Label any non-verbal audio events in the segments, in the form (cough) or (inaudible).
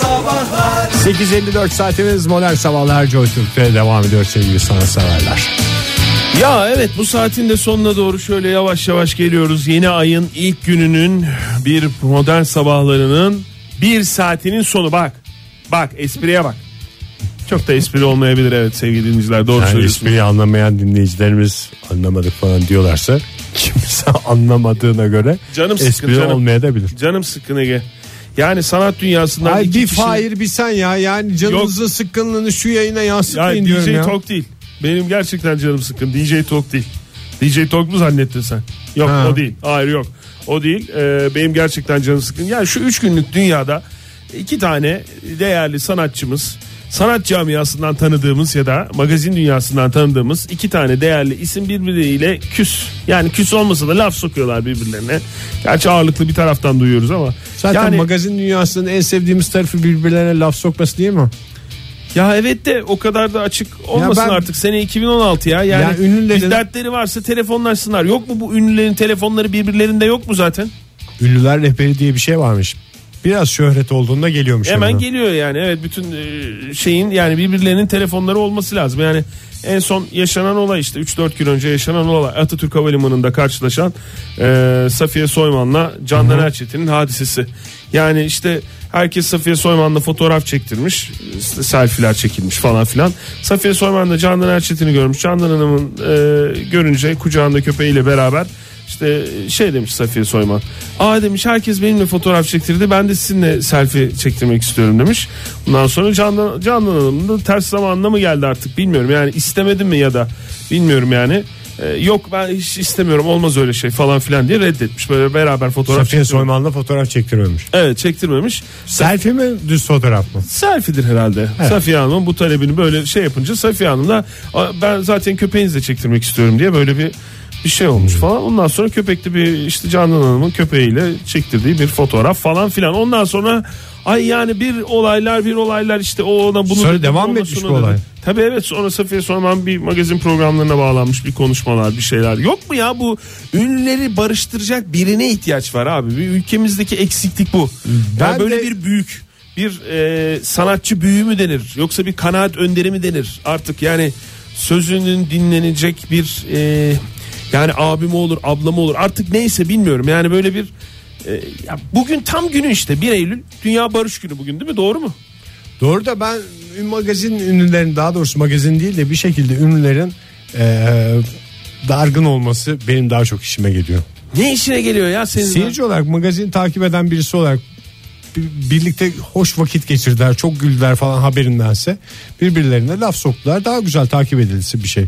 Sabahlar 8.54 saatimiz modern sabahlar Joy Türk'te devam ediyor sevgili sanatseverler. Ya evet bu saatin de sonuna doğru şöyle yavaş yavaş geliyoruz. Yeni ayın ilk gününün bir modern sabahlarının bir saatinin sonu bak. Bak espriye bak. Çok da espri olmayabilir evet sevgili dinleyiciler doğru Yani söylüyorsun. espriyi anlamayan dinleyicilerimiz anlamadık falan diyorlarsa kimse (laughs) anlamadığına göre Canım sıkkın, espri canım. olmayabilir. Canım sıkkın Ege. Yani sanat dünyasından Ay bir kişi- Fahir bir sen ya yani canınızın sıkkınlığını şu yayına Ya yansıtmayın DJ diyorum ya. Talk değil. Benim gerçekten canım sıkkın. DJ Talk değil. DJ Talk mu zannettin sen? Yok Ha. o değil. Hayır yok. O değil. Ee, benim gerçekten canım sıkkın. Yani şu üç günlük dünyada iki tane değerli sanatçımız sanat camiasından tanıdığımız ya da magazin dünyasından tanıdığımız iki tane değerli isim birbiriyle küs. Yani küs olmasa da laf sokuyorlar birbirlerine. Gerçi ağırlıklı bir taraftan duyuyoruz ama. Zaten yani, magazin dünyasının en sevdiğimiz tarafı birbirlerine laf sokması değil mi? Ya evet de o kadar da açık olmasın ben- artık. Sene 2016 ya. Yani Ya ünlülerin- bir dertleri varsa telefonlaşsınlar. Yok mu bu ünlülerin telefonları birbirlerinde yok mu zaten? Ünlüler rehberi diye bir şey varmış. Biraz şöhret olduğunda geliyormuş. Hemen yanına. geliyor yani. Evet bütün e, şeyin yani birbirlerinin telefonları olması lazım. Yani en son yaşanan olay işte 3-4 gün önce yaşanan olay Atatürk Havalimanı'nda karşılaşan e, Safiye Soyman'la Candan Erçetin'in hadisesi. Yani işte herkes Safiye Soyman'la fotoğraf çektirmiş. işte selfie'ler çekilmiş falan filan. Safiye Soyman da Candan Erçetin'i görmüş. Candan Hanım'ın e, görünce kucağında köpeğiyle beraber işte şey demiş Safiye Soyman. Aa demiş herkes benimle fotoğraf çektirdi. Ben de sizinle selfie çektirmek istiyorum demiş. Bundan sonra Candan, Candan Hanım da ters zamanla mı geldi artık bilmiyorum. Yani istemedim mi ya da bilmiyorum yani. Ee, yok ben hiç istemiyorum olmaz öyle şey falan filan diye reddetmiş. Böyle beraber fotoğraf Safiye çektirmemiş. Soyman'la fotoğraf çektirmemiş. Evet çektirmemiş. Selfie mi düz fotoğraf mı? Selfie'dir herhalde. Safiye Hanım bu talebini böyle şey yapınca Safiye Hanım da "Aa, ben zaten köpeğinizle çektirmek istiyorum diye böyle bir bir şey olmuş falan. Ondan sonra köpekli bir işte Canan Hanım'ın köpeğiyle çektirdiği bir fotoğraf falan filan. Ondan sonra ay yani bir olaylar bir olaylar işte o ona bunu Sonra dedi, devam ona etmiş bu dedi. olay? Tabii evet sonra Safiye Soyman bir magazin programlarına bağlanmış bir konuşmalar bir şeyler. Yok mu ya bu ünlüleri barıştıracak birine ihtiyaç var abi. Bir ülkemizdeki eksiklik bu. Ben Ben böyle de- bir büyük bir e, sanatçı büyüğü mü denir yoksa bir kanaat önderi mi denir artık yani sözünün dinlenecek bir e, yani abim olur ablam olur artık neyse bilmiyorum yani böyle bir e, ya bugün tam günü işte 1 Eylül Dünya Barış Günü bugün değil mi doğru mu? Doğru da ben magazin ünlülerin daha doğrusu magazin değil de bir şekilde ünlülerin eee, dargın olması benim daha çok işime geliyor. Ne işine geliyor ya senin? Seyirci olarak magazin takip eden birisi olarak bir- birlikte hoş vakit geçirdiler çok güldüler falan haberindense birbirlerine laf soktular daha güzel takip edilisi bir şey.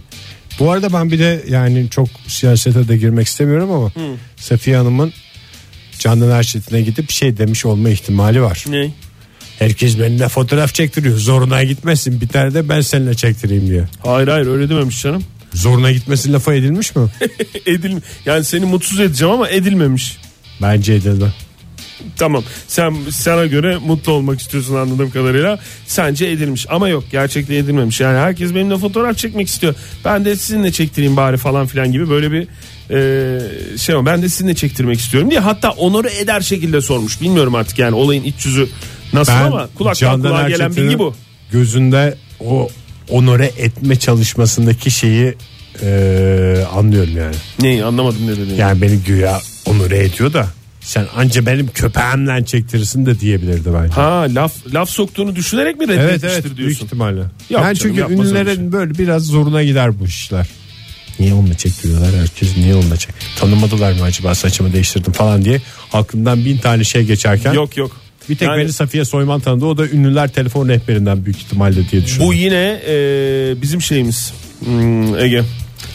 Bu arada ben bir de yani çok siyasete de girmek istemiyorum ama Safiye Hanım'ın Candan Erçetin'e gidip şey demiş olma ihtimali var. Ne? Herkes benimle fotoğraf çektiriyor. Zoruna gitmesin. Bir tane de ben seninle çektireyim diye. Hayır hayır öyle dememiş canım. Zoruna gitmesin lafı edilmiş mi? (laughs) Edil yani seni mutsuz edeceğim ama edilmemiş. Bence edildi. Tamam. Sen sana göre mutlu olmak istiyorsun anladığım kadarıyla. Sence edilmiş. Ama yok gerçekten edilmemiş. Yani herkes benimle fotoğraf çekmek istiyor. Ben de sizinle çektireyim bari falan filan gibi böyle bir e, şey var. Ben de sizinle çektirmek istiyorum diye hatta onuru eder şekilde sormuş. Bilmiyorum artık yani olayın iç yüzü nasıl ama kulaktan Candan kulağa gelen Erçetin'in bilgi bu. Gözünde o onore etme çalışmasındaki şeyi e, anlıyorum yani. neyi? Anlamadım ne dediğini. Yani beni güya onore ediyor da sen anca benim köpeğimle çektirirsin de diyebilirdi bence. ha laf laf soktuğunu düşünerek mi Evet reddetmiştir evet büyük diyorsun ihtimalle. Yok yani canım, çünkü ünlülerin şey. böyle biraz zoruna gider bu işler. Niye onunla çektiriyorlar herkes niye onunla çek tanımadılar mı acaba saçımı değiştirdim falan diye aklımdan bin tane şey geçerken yok yok bir tek Yani- beni Safiye Soyman tanıdı o da ünlüler telefon rehberinden büyük ihtimalle diye düşünüyorum. bu yine e, bizim şeyimiz Hmm, Ege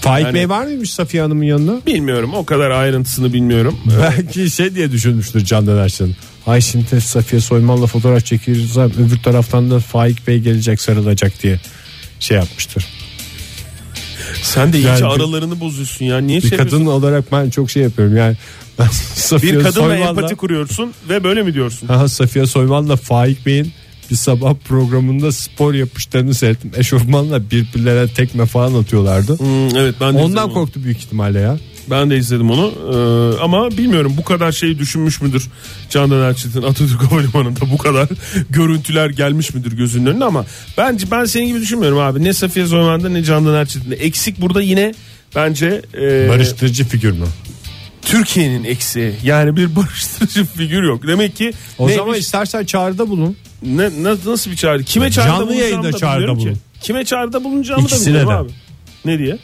Faik yani- Bey var mıymış Safiye Hanım'ın yanına? Bilmiyorum o kadar ayrıntısını bilmiyorum. (laughs) Belki şey diye düşünmüştür Candan Erçin. Ay şimdi Safiye Soyman'la fotoğraf çekeriz öbür taraftan da Faik Bey gelecek sarılacak diye şey yapmıştır. Sen de Yani bir- aralarını bozuyorsun ya. Niye Bir şey kadın olarak ben çok şey yapıyorum yani. (laughs) Safiye bir kadınla Soyman'la- empati kuruyorsun ve böyle mi diyorsun? Aha, Safiye Soyman'la Faik Bey'in bir sabah programında spor yapışlarını seyrettim. Eşofmanla birbirlerine tekme falan atıyorlardı. Hmm, evet ben de Ondan izledim onu. korktu büyük ihtimalle ya. Ben de izledim onu Ee, ama bilmiyorum bu kadar şey düşünmüş müdür Candan Erçetin Atatürk (laughs) Havalimanı'nda bu kadar (laughs) görüntüler gelmiş müdür gözünün önüne ama bence ben senin gibi düşünmüyorum abi ne Safiye Soyman'da ne Candan Erçetin'de eksik burada yine bence e, Barıştırıcı figür mü? Türkiye'nin eksiği yani bir (laughs) barıştırıcı figür yok demek ki O neymiş? zaman istersen çağrıda bulun. Ne, na- nasıl bir çağrı kime çağrıda Canlı bulunacağımı yayında da çağrıda bilmiyorum ki. bulun. kime çağrıda bulunacağımı da İkisine bilmiyorum de. abi ne diye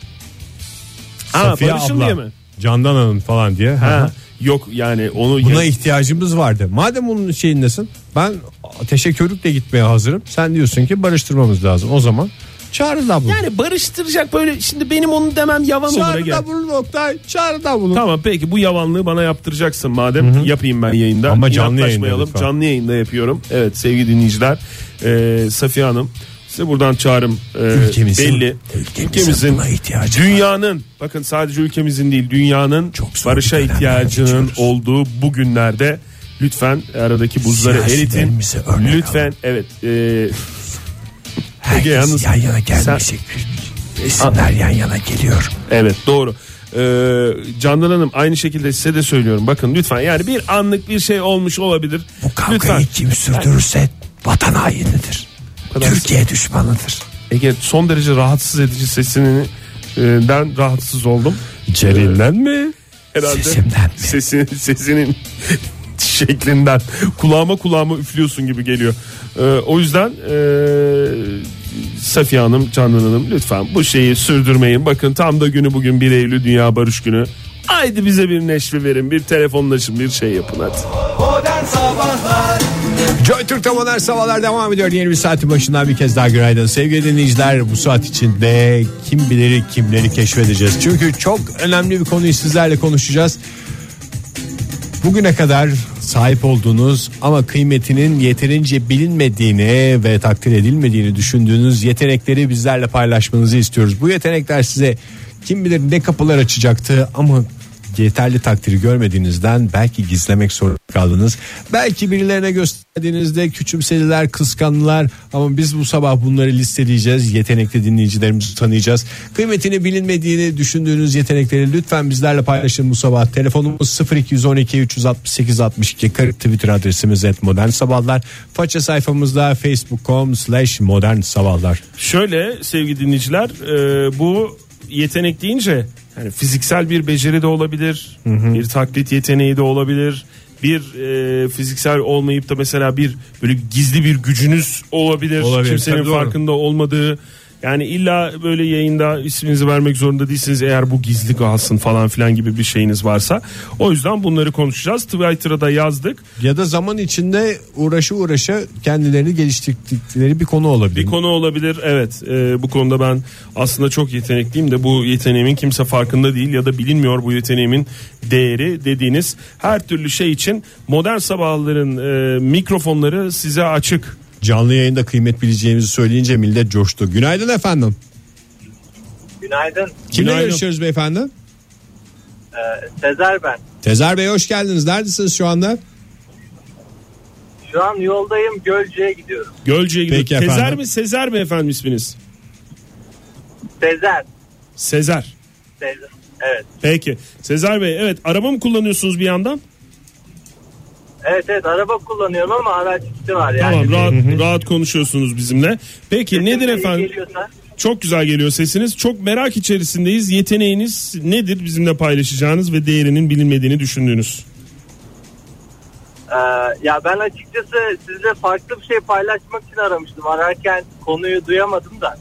Ha, Safiye barışın abla, diye mi? Candan Hanım falan diye. Ha, yok yani onu Buna ihtiyacımız vardı. Madem onun şeyindesin ben ateşe körükle gitmeye hazırım. Sen diyorsun ki barıştırmamız lazım. O zaman çağrıda bulun. yani barıştıracak böyle şimdi benim onu demem yavan olur Ege. Çağrıda bulun Oktay. Çağrıda bulun. Tamam peki bu yavanlığı bana yaptıracaksın madem yapayım ben yayında. Ama canlı yayında lütfen. Canlı yayında yapıyorum. Evet sevgili dinleyiciler e, Safiye Hanım size buradan çağrım e, Ülkemizin- belli. ülkemizin ihtiyacı dünyanın bakın sadece ülkemizin değil dünyanın Çok barışa ihtiyacının geçiyoruz. olduğu bu günlerde lütfen aradaki buzları eritin. Lütfen evet e, Herkes yalnız- yan yana Sen- gelmeyecek. Resimler yan yana geliyor. Evet doğru. Ee, Candan Hanım aynı şekilde size de söylüyorum. Bakın lütfen yani bir anlık bir şey olmuş olabilir. Bu kavgayı lütfen. kim sürdürürse vatan hainidir. Türkiye düşmanıdır. Ege son derece rahatsız edici sesinin e, rahatsız oldum. İçeriğinden mi? Herhalde Sesimden mi? Sesin, sesinin (laughs) şeklinden kulağıma kulağıma üflüyorsun gibi geliyor. Ee, o yüzden e, Safiye Hanım, Canan Hanım lütfen bu şeyi sürdürmeyin. Bakın tam da günü bugün 1 Eylül Dünya Barış Günü. Haydi bize bir neşve verin, bir telefonlaşın, bir şey yapın hadi. Modern Sabahlar Joy Türk'te modern sabahlar devam ediyor. Yeni bir saatin başından bir kez daha günaydın. Sevgili dinleyiciler bu saat içinde kim bilir kimleri keşfedeceğiz. Çünkü çok önemli bir konuyu sizlerle konuşacağız. Bugüne kadar sahip olduğunuz ama kıymetinin yeterince bilinmediğini ve takdir edilmediğini düşündüğünüz yetenekleri bizlerle paylaşmanızı istiyoruz. Bu yetenekler size kim bilir ne kapılar açacaktı ama yeterli takdiri görmediğinizden belki gizlemek zorunda kaldınız. Belki birilerine gösterdiğinizde küçümsediler, kıskandılar ama biz bu sabah bunları listeleyeceğiz. Yetenekli dinleyicilerimizi tanıyacağız. Kıymetini bilinmediğini düşündüğünüz yetenekleri lütfen bizlerle paylaşın bu sabah. Telefonumuz 0212 368 62 40 Twitter adresimiz et modern sabahlar. Faça sayfamızda facebook.com slash modern sabahlar. Şöyle sevgili dinleyiciler e, bu yetenek deyince yani fiziksel bir beceri de olabilir, bir taklit yeteneği de olabilir. Bir e, fiziksel olmayıp da mesela bir böyle gizli bir gücünüz olabilir. Olabilir, Kimsenin farkında olmadığı. Yani illa böyle yayında isminizi vermek zorunda değilsiniz eğer bu gizli kalsın falan filan gibi bir şeyiniz varsa. O yüzden bunları konuşacağız. Twitter'a da yazdık. Ya da zaman içinde uğraşı uğraşa kendilerini geliştirdikleri bir konu olabilir. Bir konu olabilir evet Ee, bu konuda ben aslında çok yetenekliyim de bu yeteneğimin kimse farkında değil ya da bilinmiyor bu yeteneğimin değeri dediğiniz her türlü şey için modern sabahların e, mikrofonları size açık. Canlı yayında kıymet bileceğimizi söyleyince millet coştu. Günaydın efendim. Günaydın. Kimle Günaydın. görüşüyoruz beyefendi? Ee, Sezer ben. Tezer Bey hoş geldiniz. Neredesiniz şu anda? Şu an yoldayım Gölcük'e gidiyorum. Gölcük'e gidiyor. Peki Tezer efendim. mi Sezer mi efendim isminiz? Sezer. Sezer. Sezer. Evet. Peki Sezer Bey evet araba mı kullanıyorsunuz bir yandan? Evet evet araba kullanıyorum ama araç içi var yani. Tamam rahat, rahat konuşuyorsunuz bizimle. Peki Sesim nedir efendim? Geliyorsa, Çok güzel geliyor sesiniz. Çok merak içerisindeyiz. Yeteneğiniz nedir bizimle paylaşacağınız ve değerinin bilinmediğini düşündüğünüz? Ee, ya ben açıkçası sizle farklı bir şey paylaşmak için aramıştım. Ararken konuyu duyamadım da.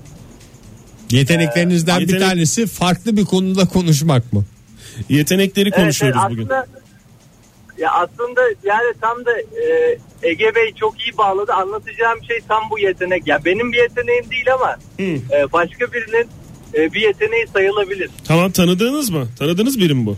Yeteneklerinizden bir Yetenek- tanesi farklı bir konuda konuşmak mı? Yetenekleri konuşuyoruz evet, bugün. aslında, Ya aslında yani tam da e, Ege Bey çok iyi bağladı. Anlatacağım şey tam bu yetenek. Ya benim bir yeteneğim değil ama e, başka birinin e, bir yeteneği sayılabilir. Tamam tanıdığınız mı? Tanıdığınız biri mi bu?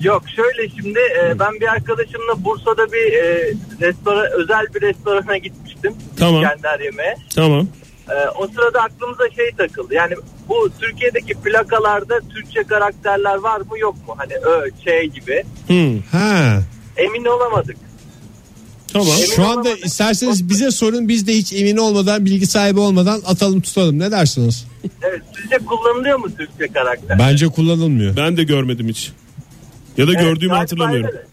Yok şöyle şimdi e, ben bir arkadaşımla Bursa'da bir e, restoran özel bir restorana gitmiştim. Tamam. İskender yemeğe. Tamam. E, o sırada aklımıza şey takıldı. Yani bu Türkiye'deki plakalarda Türkçe karakterler var mı yok mu? Hani Ö, Ç gibi. Hmm, Ha. Emin olamadık. tamam. Emin Şu anda olamadık. isterseniz bize sorun biz de hiç emin olmadan bilgi sahibi olmadan atalım tutalım ne dersiniz? Evet, sizce kullanılıyor mu Türkçe karakter? Bence kullanılmıyor. Ben de görmedim hiç. Ya da Evet, gördüğümü galiba hatırlamıyorum. öyle.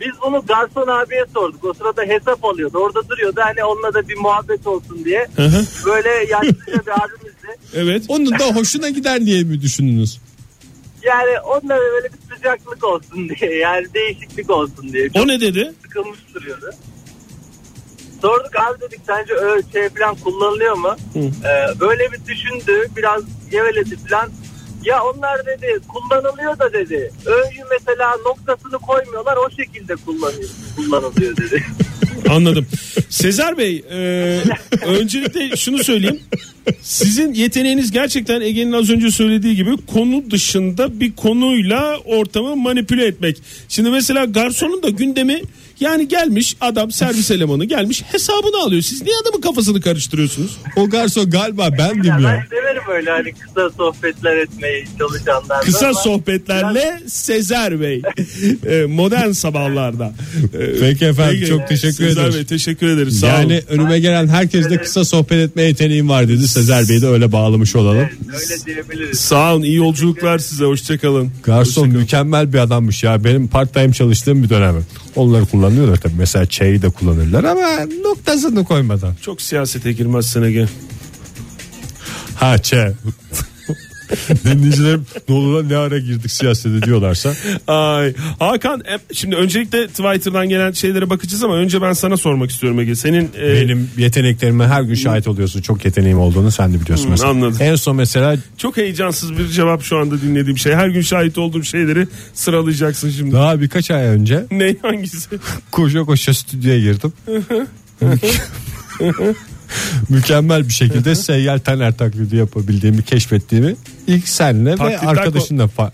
Biz bunu garson abiye sorduk. O sırada hesap alıyordu. Orada duruyordu. Hani onunla da bir muhabbet olsun diye. hı. Böyle yaşlıca bir abimizdi. (laughs) Evet. Onun da hoşuna gider diye mi düşündünüz? Yani onunla böyle bir sıcaklık olsun diye. Yani değişiklik olsun diye. Çok O ne dedi? sıkılmış duruyordu. Sorduk abi dedik sence öyle şey falan kullanılıyor mu? Ee, böyle bir düşündü biraz geveledi falan. Ya onlar dedi kullanılıyor da dedi. Ö'yü mesela noktasını koymuyorlar o şekilde kullanıyor, kullanılıyor dedi. (laughs) Anladım. Sezer Bey e, (laughs) öncelikle şunu söyleyeyim. Sizin yeteneğiniz gerçekten Ege'nin az önce söylediği gibi konu dışında bir konuyla ortamı manipüle etmek. Şimdi mesela garsonun da gündemi yani gelmiş adam servis elemanı gelmiş hesabını alıyor. Siz niye adamın kafasını karıştırıyorsunuz? O garson galiba bendim Ya ben severim öyle hani kısa sohbetler etmeyi çalışanlarla. Kısa ama sohbetlerle Sezer Bey (laughs) e, modern sabahlarda. E, Peki efendim, çok teşekkür Sezer ederiz. Bey teşekkür ederiz. Sağ olun. Yani önüme gelen herkes de kısa sohbet etme yeteneğim var dedi. Sezer Bey'i de öyle bağlamış olalım. Evet, öyle diyebiliriz. Sağ olun iyi yolculuklar size hoşçakalın. Garson mükemmel bir adammış ya. Benim part time çalıştığım bir dönem. Onları kullanıyorlar tabii. Mesela çayı da kullanırlar ama noktasını koymadan. Çok siyasete girmezsin Ege. Ha çe. (laughs) Dinleyicilerim ne olur ne ara girdik siyasete diyorlarsa. Ay Hakan şimdi öncelikle Twitter'dan gelen şeylere bakacağız ama önce ben sana sormak istiyorum Ege. Senin e, Benim yeteneklerime her gün şahit oluyorsun. Çok yeteneğim olduğunu sen de biliyorsun mesela. anladım. En son mesela çok heyecansız bir cevap şu anda dinlediğim şey. Her gün şahit olduğum şeyleri sıralayacaksın şimdi. daha birkaç ay önce Ne hangisi? (laughs) koşa koşa stüdyoya girdim. (laughs) Mükemmel bir şekilde seyyar taner taklidi yapabildiğimi keşfettiğimi ilk senle ve Taklitler arkadaşınla fa-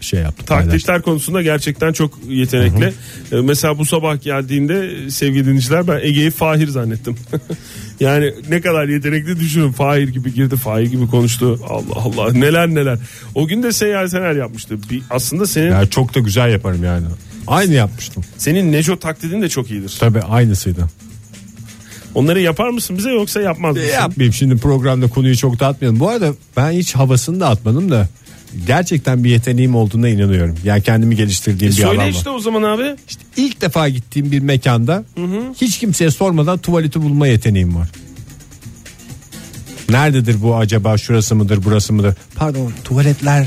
şey paylaştım. Taklitler konusunda gerçekten çok yetenekli. E, mesela bu sabah geldiğinde sevgili dinleyiciler ben Ege'yi Fahir zannettim. (laughs) yani ne kadar yetenekli düşünün. Fahir gibi girdi, Fahir gibi konuştu. Allah Allah neler neler. O gün de seyyar taner yapmıştı. Bir, aslında senin Ya çok da güzel yaparım yani. Aynı yapmıştım. senin Neco taklidin de çok iyidir. Tabii aynısıydı. Onları yapar mısın bize yoksa yapmaz mısın? Yapmayayım şimdi programda konuyu çok dağıtmayalım. Bu arada ben hiç havasını dağıtmadım da gerçekten bir yeteneğim olduğuna inanıyorum. Yani kendimi geliştirdiğim E bir alan söyle var. işte o zaman abi. İşte ilk defa gittiğim bir mekanda hiç kimseye sormadan tuvaleti bulma yeteneğim var. Nerededir bu acaba şurası mıdır burası mıdır? Pardon tuvaletler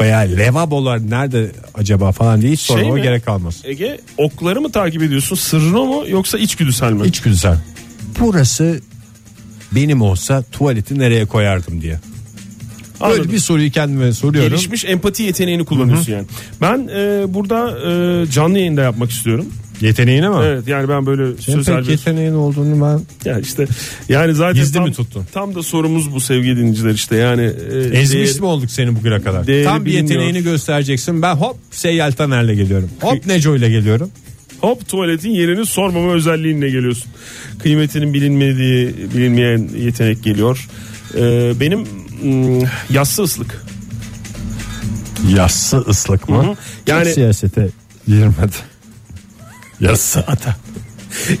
veya levabolar nerede acaba falan diye hiç sormama Şey mi? gerek kalmaz. Ege okları mı takip ediyorsun? Sırrını mu yoksa içgüdüsel mi? Hiç güzel. Burası benim olsa tuvaleti nereye koyardım diye. Böyle Anladım. bir soruyu kendime soruyorum. Gelişmiş empati yeteneğini kullanıyorsun yani. Ben e, burada e, canlı yayında yapmak istiyorum. Yeteneğine mi? Evet yani ben böyle Senin sözel pek bir... yeteneğin olduğunu ben Ya işte yani zaten Gizli tam, mi tuttun? Tam da sorumuz bu sevgili dinleyiciler işte yani. E, ezmiş değer- mi olduk seni bugüne kadar? Tam bir bilinmiyor. yeteneğini göstereceksin. Ben hop Seyyal Taner'le geliyorum. Hop Neco ile geliyorum. Hop tuvaletin yerini sormama özelliğinle geliyorsun. Kıymetinin bilinmediği bilinmeyen yetenek geliyor. E, benim mm, yassı ıslık. Yassı ıslık mı? Hı hı. Yani- Hiç siyasete girmedi. Yassı ata.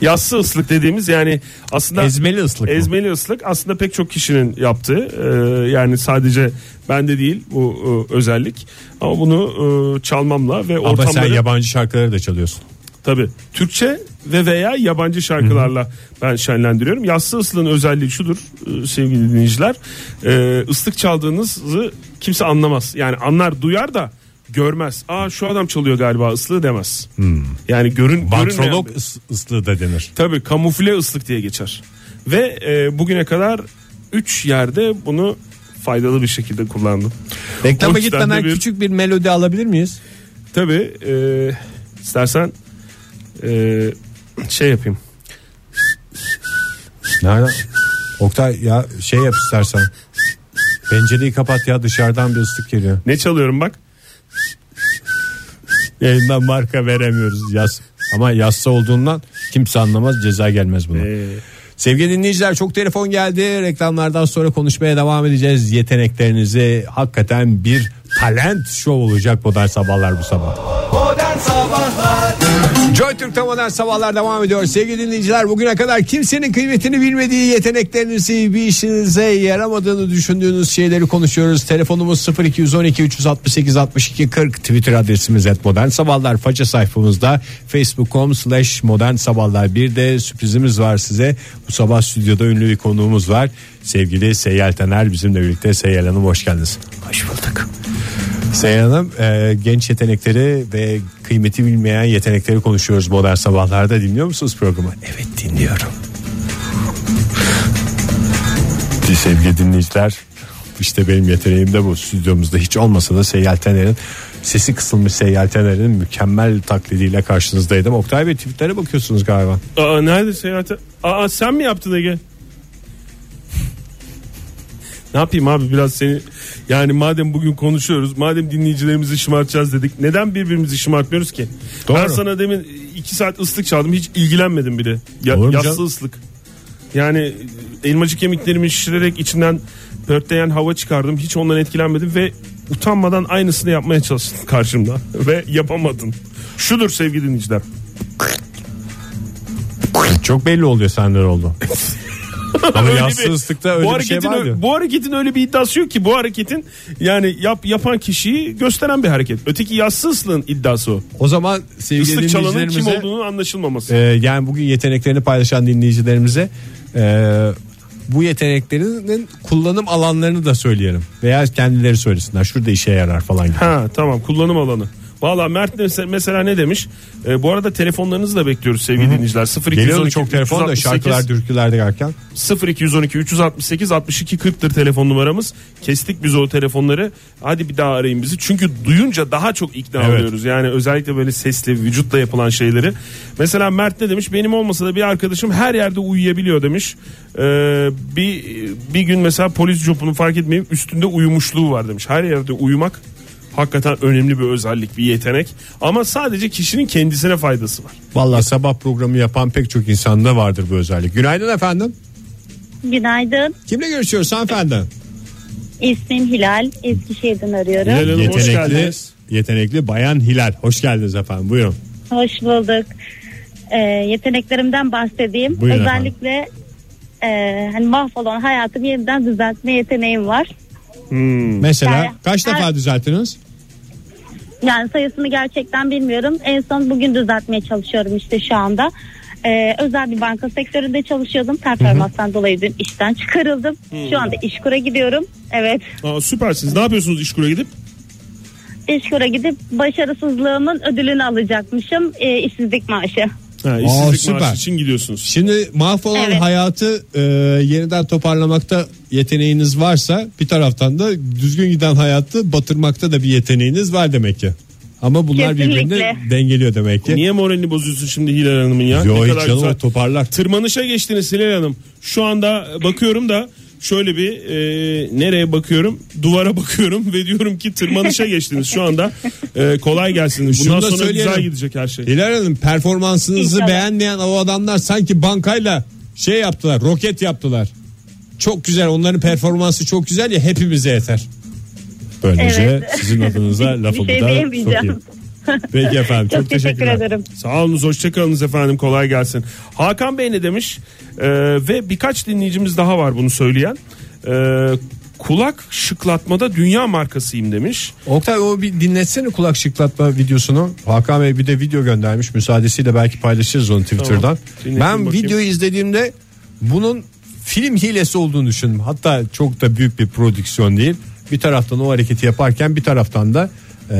Yassı ıslık dediğimiz yani aslında Ezmeli ıslık mı? Ezmeli ıslık aslında pek çok kişinin yaptığı e, yani sadece bende değil bu e, özellik ama bunu e, çalmamla ve Ama sen ortamları yabancı şarkıları da çalıyorsun. Tabi Türkçe ve veya yabancı şarkılarla ben şenlendiriyorum. Yassı ıslığın özelliği şudur e, sevgili dinleyiciler e, ıslık çaldığınızı kimse anlamaz yani anlar duyar da görmez. Aa şu adam çalıyor galiba ıslığı demez. Yani görün görünmeyen Vantrolog bir- ıs- ıslığı da denir. Tabii kamufle ıslık diye geçer. Ve e, bugüne kadar 3 yerde bunu faydalı bir şekilde kullandım. Reklama gitmeden de bir- küçük bir melodi alabilir miyiz? Tabii e, istersen e, şey yapayım. Nerede? Oktay ya şey yap istersen. Pencereyi kapat ya dışarıdan bir ıslık geliyor. Ne çalıyorum bak. Yayından marka veremiyoruz yaz. Ama yazsa olduğundan kimse anlamaz ceza gelmez buna. E, Sevgili dinleyiciler çok telefon geldi. Reklamlardan sonra konuşmaya devam edeceğiz. Yeteneklerinizi hakikaten bir talent show olacak modern sabahlar bu sabah. Modern Sabahlar Joy Türk'te modern sabahlar devam ediyor. Sevgili dinleyiciler bugüne kadar kimsenin kıymetini bilmediği yeteneklerinizi bir işinize yaramadığını düşündüğünüz şeyleri konuşuyoruz. Telefonumuz 0212 368 62 40 Twitter adresimiz et modern sabahlar. Faça sayfamızda facebook.com slash modern sabahlar. Bir de sürprizimiz var size. Bu sabah stüdyoda ünlü bir konuğumuz var. Sevgili Seyyal Taner bizimle birlikte. Seyyal Hanım hoş geldiniz. Hoş bulduk. Seyhan Hanım e, genç yetenekleri ve kıymeti bilmeyen yetenekleri konuşuyoruz modern sabahlarda dinliyor musunuz programı? Evet dinliyorum. Sevgili dinleyiciler işte benim yeteneğim de bu stüdyomuzda hiç olmasa da Seyyal Taner'in sesi kısılmış Seyyal Taner'in mükemmel taklidiyle karşınızdaydım. Oktay Bey tweetlere bakıyorsunuz galiba. Aa nerede seyahate? Aa sen mi yaptın Ege? Ne yapayım abi biraz seni yani madem bugün konuşuyoruz madem dinleyicilerimizi şımartacağız dedik neden birbirimizi şımartmıyoruz ki? Doğru. Ben sana demin iki saat ıslık çaldım hiç ilgilenmedim bile. Ya, Doğru yassı canım? ıslık. Yani elmacık kemiklerimi şişirerek içinden pörtleyen hava çıkardım hiç ondan etkilenmedim ve utanmadan aynısını yapmaya çalıştın karşımda (laughs) ve yapamadın. Şudur sevgili dinleyiciler. Çok belli oluyor senden oldu. (laughs) (laughs) Ama yassı ıslıkta öyle bu bir şey var ö- Bu hareketin öyle bir iddiası yok ki. Bu hareketin yani yap yapan kişiyi gösteren bir hareket. Öteki yassı ıslığın iddiası o. O zaman sevgili Islık çalanın kim dinleyicilerimize olduğunu anlaşılmaması. Ee, yani bugün yeteneklerini paylaşan dinleyicilerimize e, bu yeteneklerinin kullanım alanlarını da söyleyelim. Veya kendileri söylesinler. Şurada işe yarar falan gibi. Ha tamam kullanım alanı. Valla Mert mese- mesela ne demiş? Ee, bu arada telefonlarınızı da bekliyoruz sevgili dinleyiciler. 0212 Geliyordu çok telefon da 368 şarkılar dürküler derken. 0212 368 62 40'tır telefon numaramız. Kestik biz o telefonları. Hadi bir daha arayın bizi. Çünkü duyunca daha çok ikna Evet. oluyoruz. Yani özellikle böyle sesli vücutla yapılan şeyleri. Mesela Mert ne demiş? Benim olmasa da bir arkadaşım her yerde uyuyabiliyor demiş. Ee, bir bir gün mesela polis jopunu fark etmeyip üstünde uyumuşluğu var demiş. Her yerde uyumak hakikaten önemli bir özellik, bir yetenek. Ama sadece kişinin kendisine faydası var. Vallahi sabah programı yapan pek çok insanda vardır bu özellik. Günaydın efendim. Günaydın. Kimle görüşüyoruz hanımefendi? İsmim Hilal. Eskişehir'den arıyorum. Hilal Hanım, hoş Yetenekli, geldiniz. yetenekli bayan Hilal. Hoş geldiniz efendim. Buyurun. Hoş bulduk. Ee, yeteneklerimden bahsedeyim. Buyurun Özellikle e, hani mahvolan hayatımı yeniden düzeltme yeteneğim var. Mesela Yani kaç her- defa düzelttiniz? Yani sayısını gerçekten bilmiyorum. En son bugün düzeltmeye çalışıyorum işte şu anda. Ee, özel bir banka sektöründe çalışıyordum. Performanstan dolayı dün işten çıkarıldım. Şu anda işkura gidiyorum. Evet. Aa, süpersiniz. Ne yapıyorsunuz işkura gidip? İşkura gidip başarısızlığımın ödülünü alacakmışım. Ee, işsizlik maaşı. Ha, işsizlik süper. maaşı için gidiyorsunuz. Şimdi mahvolan Evet. hayatı e, yeniden toparlamakta yeteneğiniz varsa bir taraftan da düzgün giden hayatı batırmakta da bir yeteneğiniz var demek ki. Ama bunlar birbirini Kesinlikle. dengeliyor demek ki. Niye moralini bozuyorsun şimdi Hilal Hanım'ın ya? Yo hiç canım güzel. o toparlar. Tırmanışa geçtiniz Hilal Hanım. Şu anda bakıyorum da şöyle bir e, nereye bakıyorum? Duvara bakıyorum (laughs) ve diyorum ki tırmanışa geçtiniz şu anda. E, kolay gelsin. Şunu Bundan da sonra söyleyelim. güzel gidecek her şey. Hilal Hanım performansınızı İnşallah. beğenmeyen o adamlar sanki bankayla şey yaptılar roket yaptılar. Çok güzel onların performansı çok güzel ya hepimize yeter. Böylece Evet. sizin adınıza (laughs) Bir lafımı şey da diyemeyeceğim. sokayım. (laughs) Peki efendim çok, Çok, teşekkür ederim. Sağ olunuz hoşçakalınız efendim kolay gelsin. Hakan Bey ne demiş? E, ve birkaç dinleyicimiz daha var bunu söyleyen. E, kulak şıklatmada dünya markasıyım demiş. Oktay o bir dinletsene kulak şıklatma videosunu. Hakan Bey bir de video göndermiş. Müsaadesiyle belki paylaşırız onu Twitter'dan. Tamam. Ben bakayım. videoyu izlediğimde bunun film hilesi olduğunu düşündüm. Hatta çok da büyük bir prodüksiyon değil. Bir taraftan o hareketi yaparken bir taraftan da e,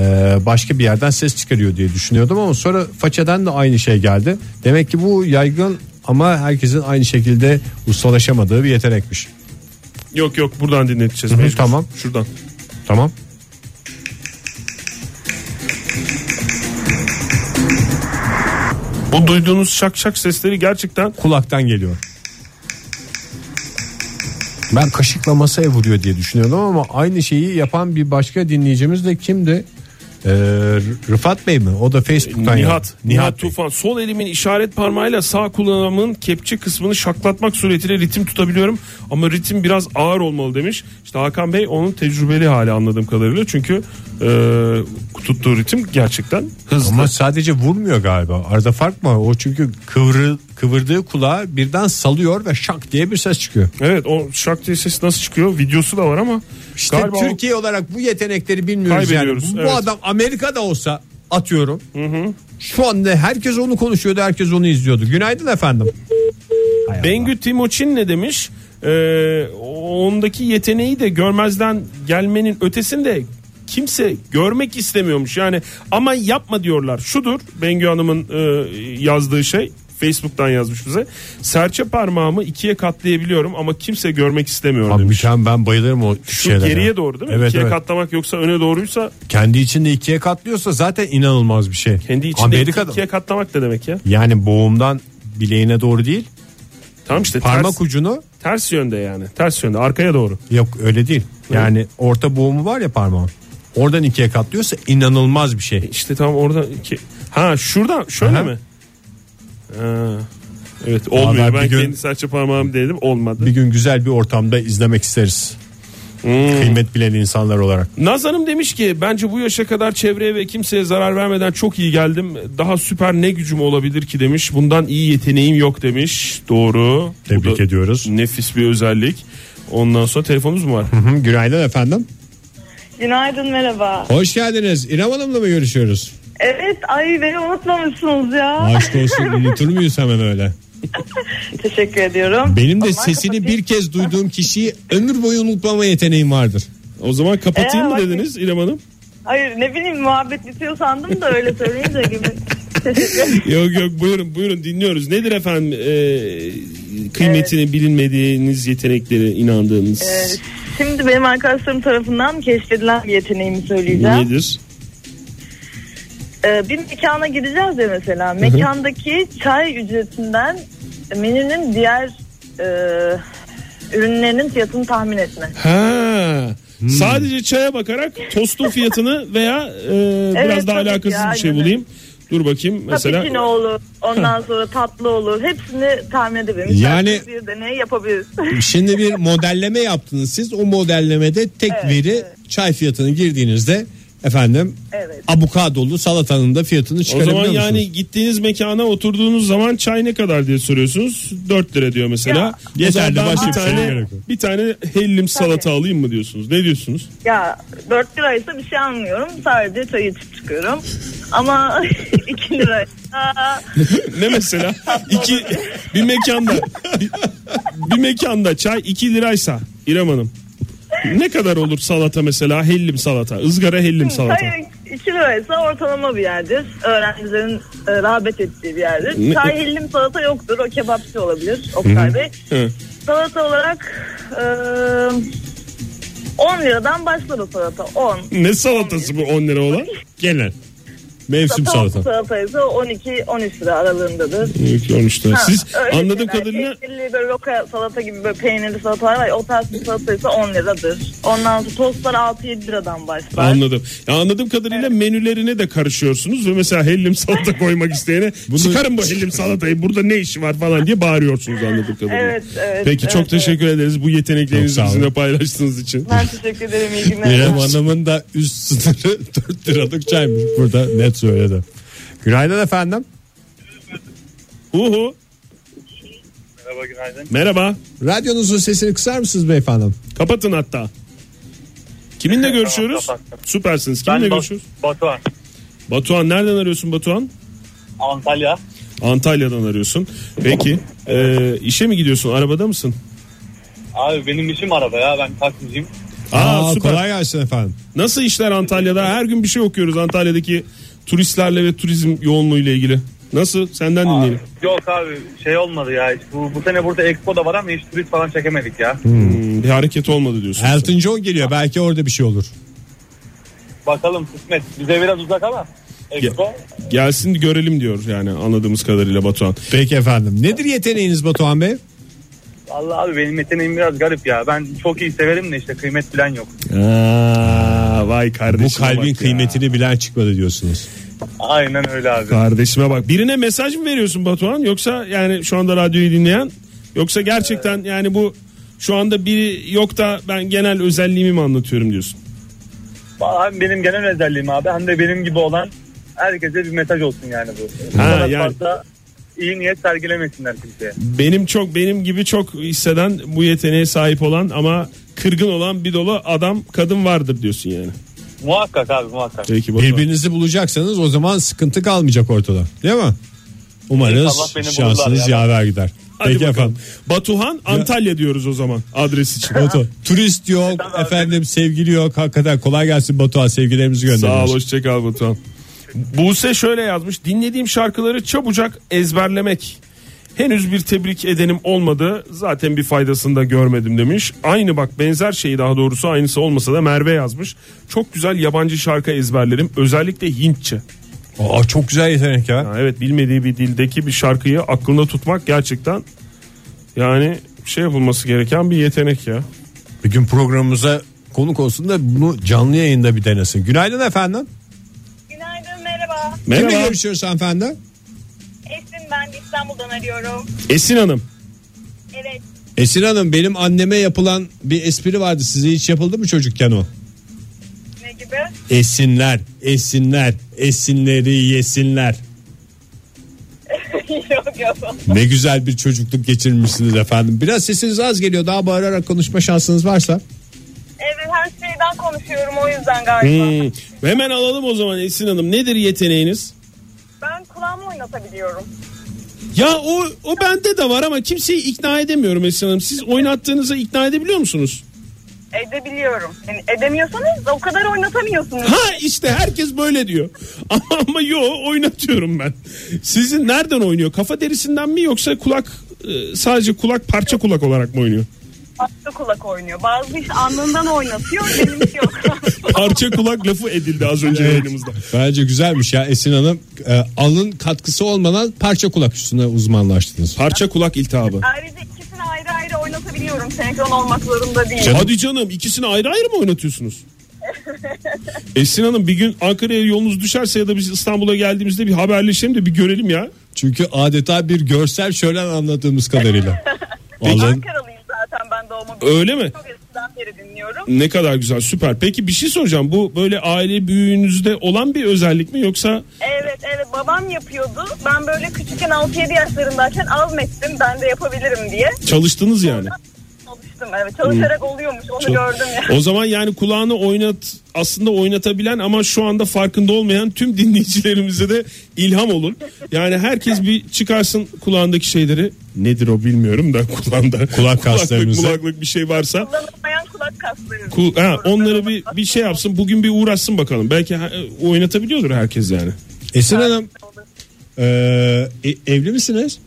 başka bir yerden ses çıkarıyor diye düşünüyordum ama sonra façadan da aynı şey geldi. Demek ki bu yaygın ama herkesin aynı şekilde ustalaşamadığı bir yetenekmiş. Yok yok buradan dinleteceğiz. Hı hı, tamam. Şuradan. Tamam. Bu duyduğunuz şak şak sesleri gerçekten kulaktan geliyor. Ben kaşıkla masaya vuruyor diye düşünüyordum ama aynı şeyi yapan bir başka dinleyicimiz de kimdi? Ee, Rıfat Bey mi? O da Facebook'tan Nihat. Nihat Bey. Tufan. Sol elimin işaret parmağıyla sağ kulağımın kepçe kısmını şaklatmak suretiyle ritim tutabiliyorum. Ama ritim biraz ağır olmalı demiş. İşte Hakan Bey onun tecrübeli hali anladığım kadarıyla. Çünkü e, tuttuğu ritim gerçekten hızlı. Ama sadece vurmuyor galiba. Arada fark mı? O çünkü kıvrı, kıvırdığı kulağı birden salıyor ve şak diye bir ses çıkıyor. Evet o şak diye ses nasıl çıkıyor? Videosu da var ama İşte galiba o- Türkiye olarak bu yetenekleri bilmiyoruz yani. Bu evet. adam Amerika'da olsa atıyorum. Şu anda herkes onu konuşuyordu, herkes onu izliyordu. Günaydın efendim. Hay Allah. Bengü Timuçin ne demiş? Ee, ondaki yeteneği de görmezden gelmenin ötesinde kimse görmek istemiyormuş. Yani ama yapma diyorlar. Şudur Bengü Hanım'ın e, yazdığı şey. Facebook'tan yazmış bize. Serçe parmağımı ikiye katlayabiliyorum ama kimse görmek istemiyor Abi demiş. mükemmel ben bayılırım o Şu şeylere. geriye doğru değil mi? Evet, ikiye evet. katlamak yoksa öne doğruysa Kendi içinde ikiye katlıyorsa zaten inanılmaz bir şey. kendi içinde Amerika'da ikiye katlamak ne demek ya? yani boğumdan bileğine doğru değil Tamam işte parmak ters, ucunu ters yönde yani. Ters yönde arkaya doğru. yok öyle değil. Yani orta boğumu var ya parmağın. Oradan ikiye katlıyorsa inanılmaz bir şey. İşte tam orada iki. Ha şuradan şöyle Aha. mi? Evet olmuyor. Vallahi ben bir gün- kendi serçe parmağımı denedim olmadı. Bir gün güzel bir ortamda izlemek isteriz. Hmm. Kıymet bilen insanlar olarak. Naz Hanım demiş ki bence bu yaşa kadar çevreye ve kimseye zarar vermeden çok iyi geldim. Daha süper ne gücüm olabilir ki demiş. Bundan iyi yeteneğim yok demiş. Doğru. Bu Tebrik da ediyoruz. Nefis bir özellik. Ondan sonra telefonumuz mu var? Hı hı, Günaydın efendim. Günaydın merhaba. Hoş geldiniz. İrem Hanım'la mı görüşüyoruz? Evet ay beni unutmamışsınız ya. Aşk olsun (laughs) unutur muyuz hemen öyle? Teşekkür ediyorum. Benim de O zaman sesini kapatayım. bir kez duyduğum kişiyi ömür boyu unutmama yeteneğim vardır. O zaman kapatayım Ee, mı dediniz İrem Hanım? Hayır ne bileyim muhabbet bitiyor sandım da öyle söyleyince gibi. (laughs) Yok yok buyurun buyurun dinliyoruz. Nedir efendim e, kıymetini bilinmediğiniz yeteneklere inandığınız? Ee, şimdi benim arkadaşlarım tarafından keşfedilen bir yeteneğimi söyleyeceğim. Nedir? Ee, bir mekana gideceğiz ya mesela. Mekandaki çay ücretinden menünün diğer e, ürünlerinin fiyatını tahmin etme. Ha. Sadece çaya bakarak tostun fiyatını veya e, biraz Evet, daha tabii ki, alakasız bir şey aynen bulayım. Dur bakayım mesela. Cappuccino olur, ondan sonra tatlı olur. Hepsini tahmin edebiliriz. Yani- bir deney yapabiliriz. (laughs) Şimdi bir modelleme yaptınız siz. O modellemede tek Evet, veri evet. çay fiyatını girdiğinizde efendim Evet. avokadolu salatanın da fiyatını O çıkarabiliyor zaman musunuz? yani gittiğiniz mekana oturduğunuz zaman çay ne kadar diye soruyorsunuz. 4 lira diyor mesela. Ya. O Yeterli, başka bir tane gerek yok. bir tane hellim salata alayım mı diyorsunuz? Ne diyorsunuz? Ya 4 liraysa bir şey almıyorum. Sadece çay içip çıkıyorum. Ama (laughs) 2 lira. ne mesela? İki bir mekanda bir, bir mekanda çay 2 liraysa İrem Hanım. Ne kadar olur salata mesela hellim salata ızgara hellim salata. Çay 2 liraysa ortalama bir yerdir. Öğrencilerin e, rağbet ettiği bir yerdir. Ne- Çay hellim salata yoktur. O kebapçı olabilir. Oktay Bey. Hı. Salata olarak e, 10 liradan başlar o salata. 10. Ne salatası bu 10 lira olan? Genel. Mevsim Tavuk salata. salataysa 12-13 lira aralığındadır. 13 lira. Ha, Siz anladığım şeyler. kadarıyla Peynirli böyle roka salata gibi böyle peynirli salatalar var ya o tarz bir salataysa 10 liradır. Ondan sonra tostlar 6-7 liradan başlar. Anladım. Ya anladığım kadarıyla menülerine de karışıyorsunuz ve mesela hellim salata (laughs) koymak isteyene çıkarın bu hellim salatayı burada ne işi var falan diye bağırıyorsunuz anladığım kadarıyla. Evet, evet, Peki çok evet, teşekkür ederiz bu yeteneklerinizi bizimle paylaştığınız için. Ben teşekkür ederim iyi (laughs) günler. İrem Hanım'ın da üst sınırı (laughs) 4 liralık çaymış. Burada net söyledi. Günaydın efendim. Hu hu. Merhaba günaydın. Merhaba. Radyonuzun sesini kısar mısınız beyefendi? Kapatın hatta. Kiminle görüşüyoruz? kapattım. Süpersiniz. Kiminle Ben görüşüyoruz? Batuhan. Batuhan nereden arıyorsun Batuhan? Antalya. Antalya'dan arıyorsun. Peki. Ee, işe mi gidiyorsun? Arabada mısın? Abi benim işim araba ya ben taksiciyim. Aa, Aa, süper. kolay gelsin efendim. Nasıl işler Antalya'da? Her gün bir şey okuyoruz Antalya'daki turistlerle ve turizm yoğunluğu ile ilgili. Nasıl? Senden dinleyelim. Yok abi şey olmadı ya. Bu, bu sene burada Expo da var ama hiç turist falan çekemedik ya. Hmm, bir hareket olmadı diyorsun. Elton John geliyor. Belki orada bir şey olur. Bakalım kısmet. Bize biraz uzak ama. Expo. Gelsin görelim diyor yani anladığımız kadarıyla Batuhan. Peki efendim. Nedir yeteneğiniz Batuhan Bey? Vallahi abi benim yeteneğim biraz garip ya. Ben çok iyi severim de işte kıymet bilen yok. Aa, vay Bu kalbin kıymetini bilen çıkmadı diyorsunuz. Aynen öyle abi. Kardeşime bak. Birine mesaj mı veriyorsun Batuhan yoksa yani şu anda radyoyu dinleyen yoksa gerçekten yani bu şu anda biri yok da ben genel özelliğimi mi anlatıyorum diyorsun. Hem benim genel özelliğim abi hem de benim gibi olan herkese bir mesaj olsun yani bu. Bu Ha, kadar yani. fazla iyi niyet sergilemesinler kimseye. Benim çok benim gibi çok hisseden bu yeteneğe sahip olan ama kırgın olan bir dolu adam kadın vardır diyorsun yani. Muhakkak abi muhakkak. Peki Batuhan. Birbirinizi bulacaksanız o zaman sıkıntı kalmayacak ortada. Değil mi? Umarız şansınız ya. yaver gider. Hadi Peki bakalım. efendim. Batuhan Antalya diyoruz o zaman adres için. Batu, turist yok, efendim sevgili yok. Hakikaten kolay gelsin Batuhan sevgilerimizi Sağ ol gönderiyoruz. hoşçakal Batuhan. Buse şöyle yazmış. Dinlediğim şarkıları çabucak ezberlemek. Henüz bir tebrik edenim olmadı. Zaten bir faydasını da görmedim demiş. Aynı bak benzer şeyi daha doğrusu aynısı olmasa da Merve yazmış. Çok güzel yabancı şarkı ezberlerim. Özellikle Hintçe. Aa, çok güzel yetenek ya. Ha, evet bilmediği bir dildeki bir şarkıyı aklında tutmak gerçekten yani şey yapılması gereken bir yetenek ya. Bir gün programımıza konuk olsun da bunu canlı yayında bir denesin. Günaydın efendim. Merhaba görüşüyoruz hanımefendi? Esin ben İstanbul'dan arıyorum. Esin Hanım. Evet. Esin Hanım benim anneme yapılan bir espri vardı. Size hiç yapıldı mı çocukken o? Ne gibi? Esinler, esinler, esinleri yesinler. (laughs) yok yok. Ne güzel bir çocukluk geçirmişsiniz efendim. Biraz sesiniz az geliyor. Daha bağırarak konuşma şansınız varsa. Her şeyden konuşuyorum o yüzden galiba. Hmm. Hemen alalım o zaman Esin Hanım. Nedir yeteneğiniz? Ben kulağımı oynatabiliyorum. Ya o o bende de var ama kimseyi ikna edemiyorum Esin Hanım. Siz oynattığınızda ikna edebiliyor musunuz? Edebiliyorum. Yani edemiyorsanız o kadar oynatamıyorsunuz. Ha işte herkes böyle diyor. Ama, (laughs) ama yo oynatıyorum ben. Sizin nereden oynuyor? Kafa derisinden mi yoksa kulak e, sadece kulak parça kulak olarak mı oynuyor? Başka kulak oynuyor. Bazı işte alnından oynatıyor benimki yok. (laughs) Parça kulak lafı edildi az önce yayınımızda. Bence güzelmiş ya Esin Hanım. Ee, alın katkısı olmadan parça kulak üstüne uzmanlaştınız. Parça kulak iltihabı. Ayrıca ikisini ayrı ayrı oynatabiliyorum. Senkron olmak zorunda değil. Hadi canım ikisini ayrı ayrı mı oynatıyorsunuz? (laughs) Esin Hanım bir gün Ankara'ya yolunuz düşerse ya da biz İstanbul'a geldiğimizde bir haberleşelim de bir görelim ya. Çünkü adeta bir görsel şölen anladığımız kadarıyla. (laughs) Alın. Ankaralıyım Öyle mi? Çok eskiden beri dinliyorum. Ne kadar güzel süper. Peki bir şey soracağım. Bu böyle aile büyüğünüzde olan bir özellik mi yoksa Evet evet babam yapıyordu. Ben böyle küçükken 6-7 yaşlarındayken azmettim ben de yapabilirim diye. çalıştınız yani? Çalıştım evet çalışarak oluyormuş onu gördüm ya. O zaman yani kulağını oynat aslında oynatabilen ama şu anda farkında olmayan tüm dinleyicilerimize de ilham olun. Yani herkes bir çıkarsın kulağındaki şeyleri. Nedir o bilmiyorum da kulağında. (laughs) Kulak kaslarımızı. Kulaklık, bir şey varsa. Kullanılmayan kulak kasları. Kul, ha, onları bir bir şey yapsın. Bugün bir uğraşsın bakalım. Belki oynatabiliyordur herkes yani. Esin Hanım e, e- evli misiniz?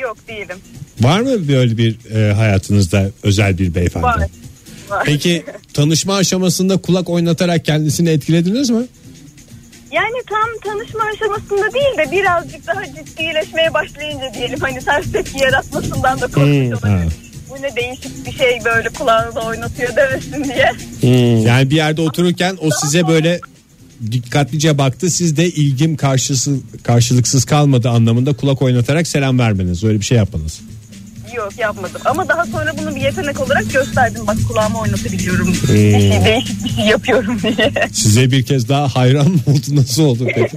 Yok değilim. Var mı böyle bir e, hayatınızda özel bir beyefendi? Var. Var. Peki (laughs) tanışma aşamasında kulak oynatarak kendisini etkilediniz mi? Yani tam tanışma aşamasında değil de birazcık daha ciddileşmeye başlayınca diyelim hani ters tepki yaratmasından da korkmuş olabilir. Bu ne değişik bir şey böyle kulağınıza oynatıyor demesin diye. Yani bir yerde otururken o size böyle dikkatlice baktı. Siz de ilgim karşısı, karşılıksız kalmadı anlamında kulak oynatarak selam vermeniz. Öyle bir şey yapmanız. Yok yapmadım ama daha sonra bunu bir yetenek olarak gösterdim. Bak kulağımı oynatabiliyorum. Bir şey, değişik bir şey yapıyorum diye. Size bir kez daha hayran mı oldu? Nasıl oldu peki?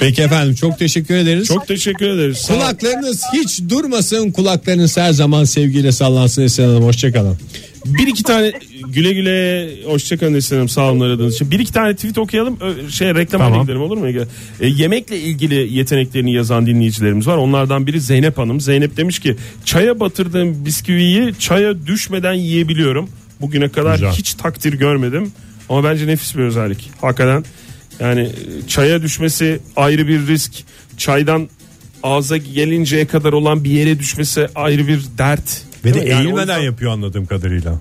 Peki efendim çok teşekkür ederiz. Çok teşekkür ederiz. Kulaklarınız hiç durmasın. Kulaklarınız her zaman sevgiyle sallansın Esin Hanım. Hoşçakalın. Bir iki tane güle güle hoşçakalın Hanım sağ olun aradığınız için. Bir iki tane tweet okuyalım şey reklama Tamam. gidelim olur mu? E, yemekle ilgili yeteneklerini yazan dinleyicilerimiz var. Onlardan biri Zeynep Hanım. Zeynep demiş ki çaya batırdığım bisküviyi çaya düşmeden yiyebiliyorum. Bugüne kadar Güzel. hiç takdir görmedim. Ama bence nefis bir özellik. Hakikaten yani e, çaya düşmesi ayrı bir risk. Çaydan ağza gelinceye kadar olan bir yere düşmesi ayrı bir dert. Ve de? Yani eğilmeden yüzden- yapıyor anladığım kadarıyla.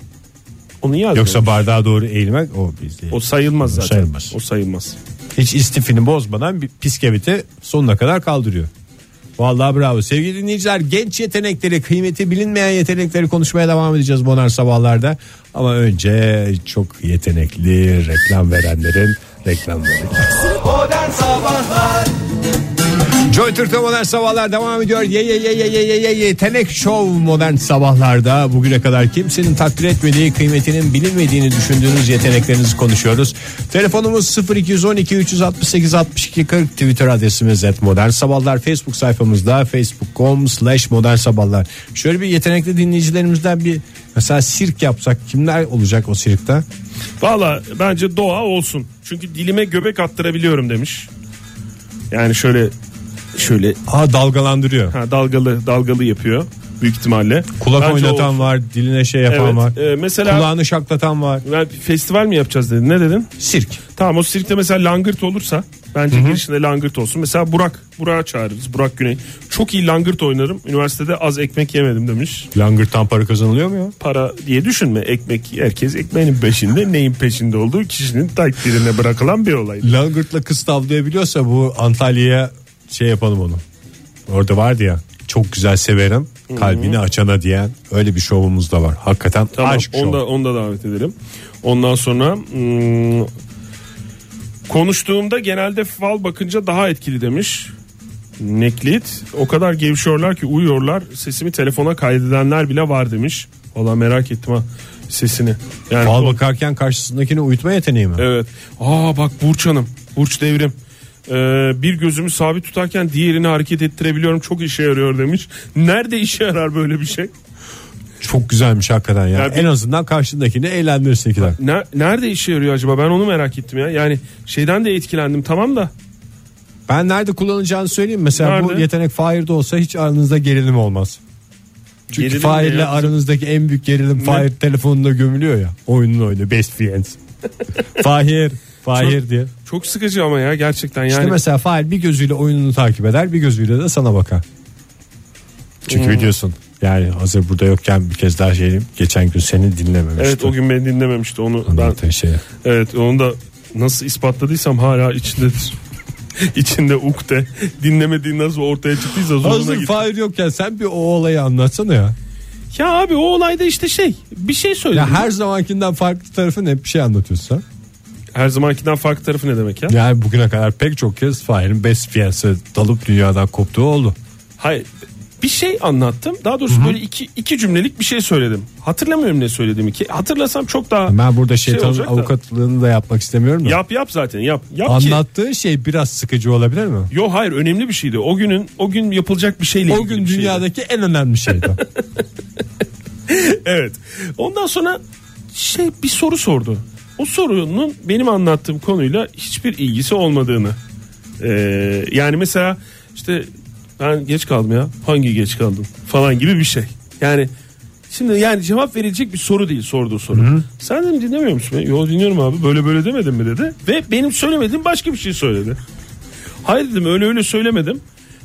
Onu yazmamış. Yoksa bardağa doğru eğilmek o bizde. O sayılmaz zaten. sayılmaz. O sayılmaz. Hiç istifini bozmadan bir piskeviti sonuna kadar kaldırıyor. Vallahi bravo. Sevgili dinleyiciler genç yetenekleri, kıymeti bilinmeyen yetenekleri konuşmaya devam edeceğiz modern sabahlarda. Ama önce çok yetenekli reklam verenlerin reklamları. Modern Sabahlar Joy Türk'te modern sabahlar devam ediyor. Ye ye ye ye ye ye ye yetenek show modern sabahlarda bugüne kadar kimsenin takdir etmediği kıymetinin bilinmediğini düşündüğünüz yeteneklerinizi konuşuyoruz. Telefonumuz 0212 368 62 40 Twitter adresimiz et modern sabahlar Facebook sayfamızda facebook.com slash modern sabahlar. Şöyle bir yetenekli dinleyicilerimizden bir mesela sirk yapsak kimler olacak o sirkte? Valla bence doğa olsun. Çünkü dilime göbek attırabiliyorum demiş. Yani şöyle şöyle Ha dalgalandırıyor. ha, dalgalı dalgalı yapıyor büyük ihtimalle. Kulak Bence oynatan olsun. var, diline şey yapan Evet, var. e, mesela Kulağını şaklatan var. ben festival mi yapacağız dedin? Ne dedin? Sirk. Tamam o sirkte mesela langırt olursa bence girişinde langırt olsun. Mesela Burak, Burak'ı çağırırız. Burak Güney. Çok iyi langırt oynarım. Üniversitede az ekmek yemedim demiş. Langırttan para kazanılıyor mu ya? Para diye düşünme. Ekmek herkes ekmeğin peşinde. (laughs) Neyin peşinde olduğu kişinin takdirine bırakılan bir olay. Langırtla kız tavlayabiliyorsa bu Antalya'ya şey yapalım onu. Orada vardı ya çok güzel severim kalbini açana diyen öyle bir şovumuz da var. Hakikaten Tamam aşk şov. onu da, onu da davet edelim. Ondan sonra hmm, konuştuğumda genelde fal bakınca daha etkili demiş. Neklit o kadar gevşiyorlar ki uyuyorlar sesimi telefona kaydedenler bile var demiş. Valla merak ettim ha sesini. Yani Fal o- bakarken karşısındakini uyutma yeteneği mi? Evet. Aa bak Burç Hanım. Burç Devrim. Ee, bir gözümü sabit tutarken diğerini hareket ettirebiliyorum. Çok işe yarıyor demiş. Nerede işe yarar böyle bir şey? Çok güzelmiş hakikaten ya. Ya bir- En azından karşındakini eğlendirirsin iki dakika. Ne- nerede işe yarıyor acaba? Ben onu merak ettim ya. Yani şeyden de etkilendim tamam da. Ben nerede kullanacağını söyleyeyim. Mesela bu Nerede? yetenek Fahir'de olsa hiç aranızda gerilim olmaz. Çünkü Gerilim ne ya? aranızdaki en büyük gerilim Fahir telefonunda gömülüyor ya. Oyunun oyunu best friends. (laughs) Fahir, Fahir diye. Çok sıkıcı ama ya gerçekten yani. İşte mesela Fahir bir gözüyle oyununu takip eder bir gözüyle de sana bakar. Çünkü Hmm. biliyorsun yani hazır burada yokken bir kez daha şeyim geçen gün seni dinlememiştim. evet o gün beni dinlememişti onu ben Anlatan şey. evet onu da nasıl ispatladıysam hala içindedir. (laughs) İçinde ukde dinlemediği nasıl ortaya çıktıysa zoruna Hazır. Fahir yokken sen bir o olayı anlatsana ya. Ya abi o olayda işte şey bir şey söyledim. Ya her, zamankinden farklı tarafın hep bir şey anlatıyorsun. Her zamankinden farklı tarafı ne demek ya? Yani bugüne kadar pek çok kez Fahir'in best friends'e dalıp dünyadan koptuğu oldu. Hayır bir şey anlattım. Daha doğrusu böyle iki, iki cümlelik bir şey söyledim. Hatırlamıyorum ne söylediğimi ki. Hatırlasam çok daha Ben burada şey şeytanın olacak da. avukatlığını da yapmak istemiyorum da. Yap yap zaten yap. Yap ki. Anlattığın şey biraz sıkıcı olabilir mi? Yo hayır önemli bir şeydi. O günün o gün yapılacak bir şeyle O ilgili gün bir şeydi. dünyadaki en önemli şeydi. (laughs) Evet. Ondan sonra şey bir soru sordu. O sorunun benim anlattığım konuyla hiçbir ilgisi olmadığını. Ee, yani mesela işte ben geç kaldım ya. Hangi geç kaldım falan gibi bir şey. Yani şimdi yani cevap verilecek bir soru değil sorduğu soru. Sen dedim dinlemiyor musun? Yo dinliyorum abi. Böyle böyle demedin mi dedi. Ve benim söylemediğim başka bir şey söyledi. Hayır dedim öyle öyle söylemedim.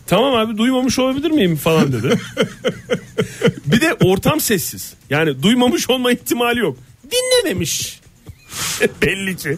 Tamam abi duymamış olabilir miyim falan dedi. (laughs) bir de ortam sessiz. Yani duymamış olma ihtimali yok. Dinlememiş. (laughs) Belli ki.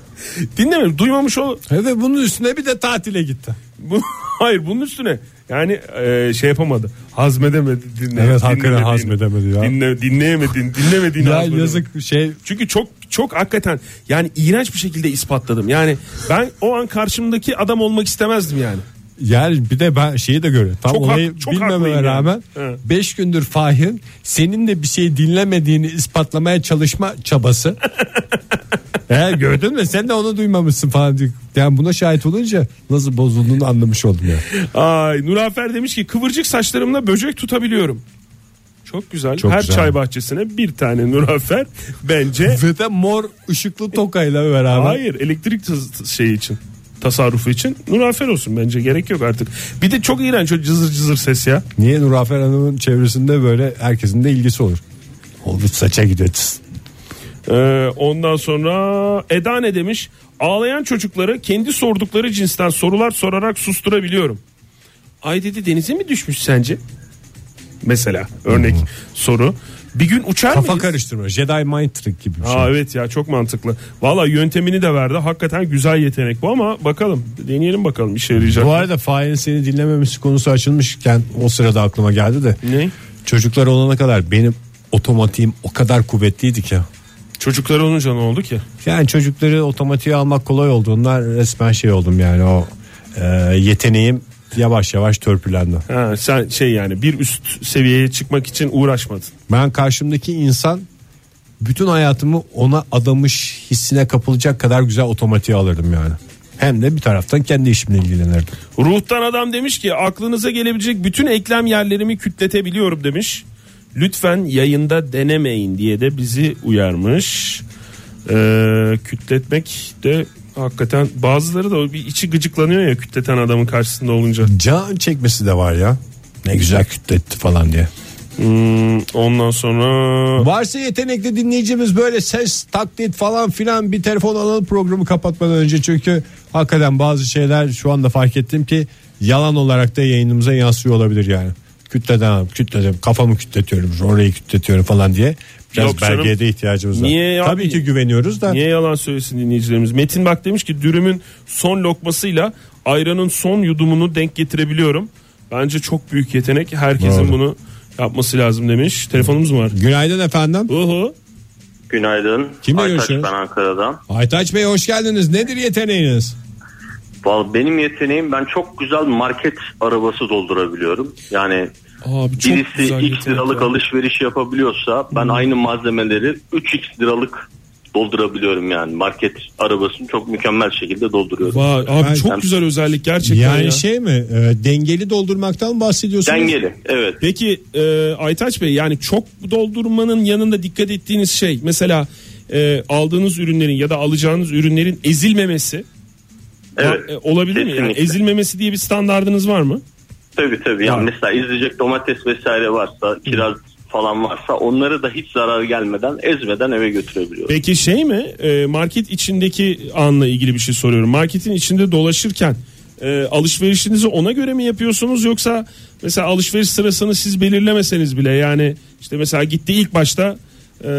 Dinlememiş. Duymamış ol. Evet bunun üstüne bir de tatile gitti. Bu, (laughs) hayır bunun üstüne. Yani e, şey yapamadı. Hazmedemedi. Dinle, Evet, hakikaten hazmedemedi ya. Dinle, dinleyemedin. Dinlemediğini Ya hazmedemedi. yazık şey Çünkü çok çok hakikaten yani iğrenç bir şekilde ispatladım. Yani ben o an karşımdaki adam olmak istemezdim yani. Yani bir de ben şeyi de görüyorum. Tam Çok hak- olayı çok bilmememe yani. rağmen Evet. 5 gündür Fahir senin de bir şey dinlemediğini ispatlamaya çalışma çabası. (laughs) Eğer gördün mü sen de onu duymamışsın falan diye. Yani buna şahit olunca nasıl bozulduğunu anlamış oldum ya. Ay Nurafer demiş ki kıvırcık saçlarımla böcek tutabiliyorum. Çok güzel. Çok Her güzel. çay bahçesine bir tane Nurafer bence (laughs) Ve de mor ışıklı tokayla beraber. hayır elektrik şeyi için tasarrufu için Nurafer olsun bence gerek yok artık. Bir de çok iğrenç o cızır cızır ses ya. Niye Nurafer Hanım'ın çevresinde böyle herkesin de ilgisi olur. Oldu saça gidiyor. Tıs. Ee, ondan sonra Eda ne demiş? Ağlayan çocukları kendi sordukları cinsten sorular sorarak susturabiliyorum. Ay dedi denize mi düşmüş sence? Mesela örnek soru. Bir gün uçar Kafa mıyız? karıştırma. Jedi mind trick gibi bir şey. Aa, evet ya çok mantıklı. Valla yöntemini de verdi. Hakikaten güzel yetenek bu ama bakalım. Deneyelim bakalım işe yarayacak. Bu mı? arada Fahir'in seni dinlememesi konusu açılmışken o sırada aklıma geldi de. Ne? Çocuklar olana kadar benim otomatiğim o kadar kuvvetliydi ki. Çocuklar olunca ne oldu ki? Yani çocukları otomatiğe almak kolay olduğundan resmen şey oldum yani o e, yeteneğim yavaş yavaş törpülendi. Ha, sen şey yani bir üst seviyeye çıkmak için uğraşmadın. Ben karşımdaki insan bütün hayatımı ona adamış hissine kapılacak kadar güzel otomatiğe alırdım yani. Hem de bir taraftan kendi işimle ilgilenirdim. Ruhtan adam demiş ki aklınıza gelebilecek bütün eklem yerlerimi kütletebiliyorum demiş. Lütfen yayında denemeyin diye de bizi uyarmış. Ee, kütletmek de hakikaten bazıları da o bir içi gıcıklanıyor ya kütleten adamın karşısında olunca. Can çekmesi de var ya. Ne güzel kütletti falan diye. Hmm, ondan sonra Varsa yetenekli dinleyicimiz böyle ses taklit falan filan bir telefon alalım programı kapatmadan önce çünkü hakikaten bazı şeyler şu anda fark ettim ki yalan olarak da yayınımıza yansıyor olabilir yani. Kütleden kütledim kafamı kütletiyorum orayı kütletiyorum falan diye. Biraz Yok canım. belgeye de ihtiyacımız var. Niye? Tabii ki güveniyoruz da. Niye yalan söylesin dinleyicilerimiz? Metin bak demiş ki dürümün son lokmasıyla ayranın son yudumunu denk getirebiliyorum. Bence çok büyük yetenek. Herkesin Doğru. bunu yapması lazım demiş. Telefonumuz mu var? Günaydın efendim. Uhu. Günaydın. Kimle Aytaç görüşüyoruz? ben Ankara'dan. Aytaç Bey hoş geldiniz. Nedir yeteneğiniz? Vallahi benim yeteneğim ben çok güzel market arabası doldurabiliyorum. Yani Abi çok birisi güzel x liralık ya. alışveriş yapabiliyorsa ben aynı malzemeleri 3x liralık doldurabiliyorum yani. Market arabasını çok mükemmel şekilde dolduruyorum. Vay, abi Ben- çok güzel özellik gerçekten Yani ya. şey mi e, dengeli doldurmaktan bahsediyorsunuz? Dengeli evet. Peki e, Aytaç Bey yani çok doldurmanın yanında dikkat ettiğiniz şey mesela e, aldığınız ürünlerin ya da alacağınız ürünlerin ezilmemesi Evet. e, olabilir mi? Yani kesinlikle. ezilmemesi diye bir standardınız var mı? Tabii tabii. Yani mesela izleyecek domates vesaire varsa, kiraz falan varsa onları da hiç zarar gelmeden ezmeden eve götürebiliyorum. Peki şey mi e, market içindeki anla ilgili bir şey soruyorum. Marketin içinde dolaşırken e, alışverişinizi ona göre mi yapıyorsunuz yoksa mesela alışveriş sırasını siz belirlemeseniz bile yani işte mesela gitti ilk başta e,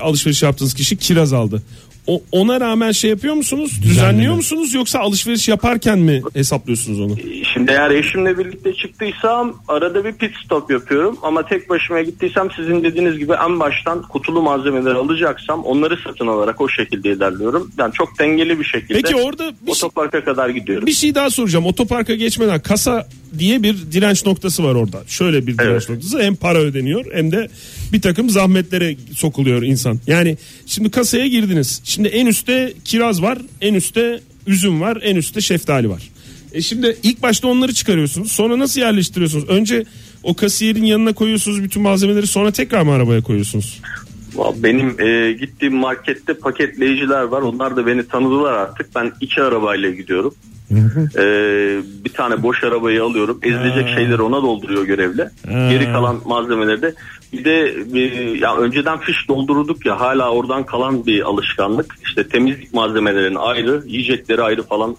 alışveriş yaptığınız kişi kiraz aldı. O, ona rağmen şey yapıyor musunuz? Düzenliyor musunuz yoksa alışveriş yaparken mi hesaplıyorsunuz onu? Şimdi eğer eşimle birlikte çıktıysam arada bir pit stop yapıyorum ama tek başıma gittiysem sizin dediğiniz gibi en baştan kutulu malzemeleri alacaksam onları satın alarak o şekilde ilerliyorum. Yani çok dengeli bir şekilde Peki orada bir şey- otoparka kadar gidiyorum. Bir şey daha soracağım. Otoparka geçmeden kasa diye bir direnç noktası var orada. Şöyle bir direnç Evet. noktası. Hem para ödeniyor hem de bir takım zahmetlere sokuluyor insan. Yani şimdi kasaya girdiniz. Şimdi en üstte kiraz var, en üstte üzüm var, en üstte şeftali var. E şimdi ilk başta onları çıkarıyorsunuz. Sonra nasıl yerleştiriyorsunuz? Önce o kasiyerin yanına koyuyorsunuz bütün malzemeleri sonra tekrar mı arabaya koyuyorsunuz? Benim e, gittiğim markette paketleyiciler var. Onlar da beni tanıdılar artık. Ben iki arabayla gidiyorum. E, bir tane boş arabayı alıyorum. Ezilecek şeyleri ona dolduruyor görevle. Geri kalan malzemeleri de bir de bir, ya önceden fiş doldururduk ya hala oradan kalan bir alışkanlık. İşte temizlik malzemelerinin ayrı, yiyecekleri ayrı falan